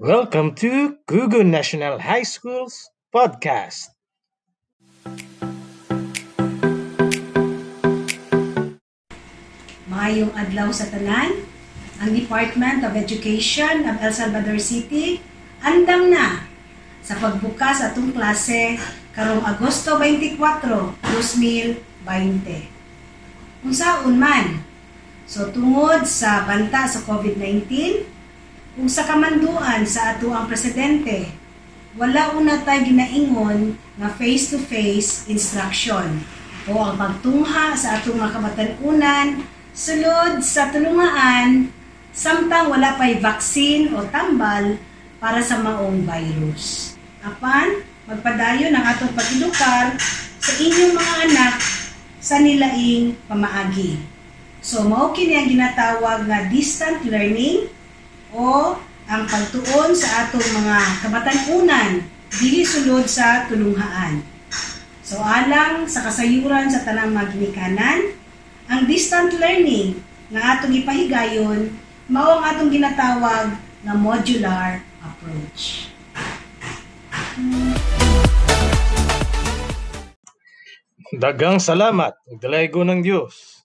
Welcome to Gugu National High School's podcast. Maayong adlaw sa tanan. Ang Department of Education of El Salvador City andam na sa pagbukas atong klase karong Agosto 24, 2020. Kung saon man, so tungod sa banta sa COVID-19, kung sa kamanduan sa ato ang presidente, wala una tayo ginaingon nga face-to-face instruction o ang pagtungha sa atong mga kabatanunan sulod sa tulungaan samtang wala pa'y vaccine o tambal para sa maong virus. Apan, magpadayon ang atong pag-edukar sa inyong mga anak sa nilaing pamaagi. So, mao kini ang ginatawag nga distant learning o ang pagtuon sa atong mga kabatanunan dili sulod sa tulunghaan. So, alang sa kasayuran sa tanang mga ginikanan, ang distant learning nga atong ipahigayon mao ang atong ginatawag nga modular approach. Dagang salamat, Dalago ng Diyos.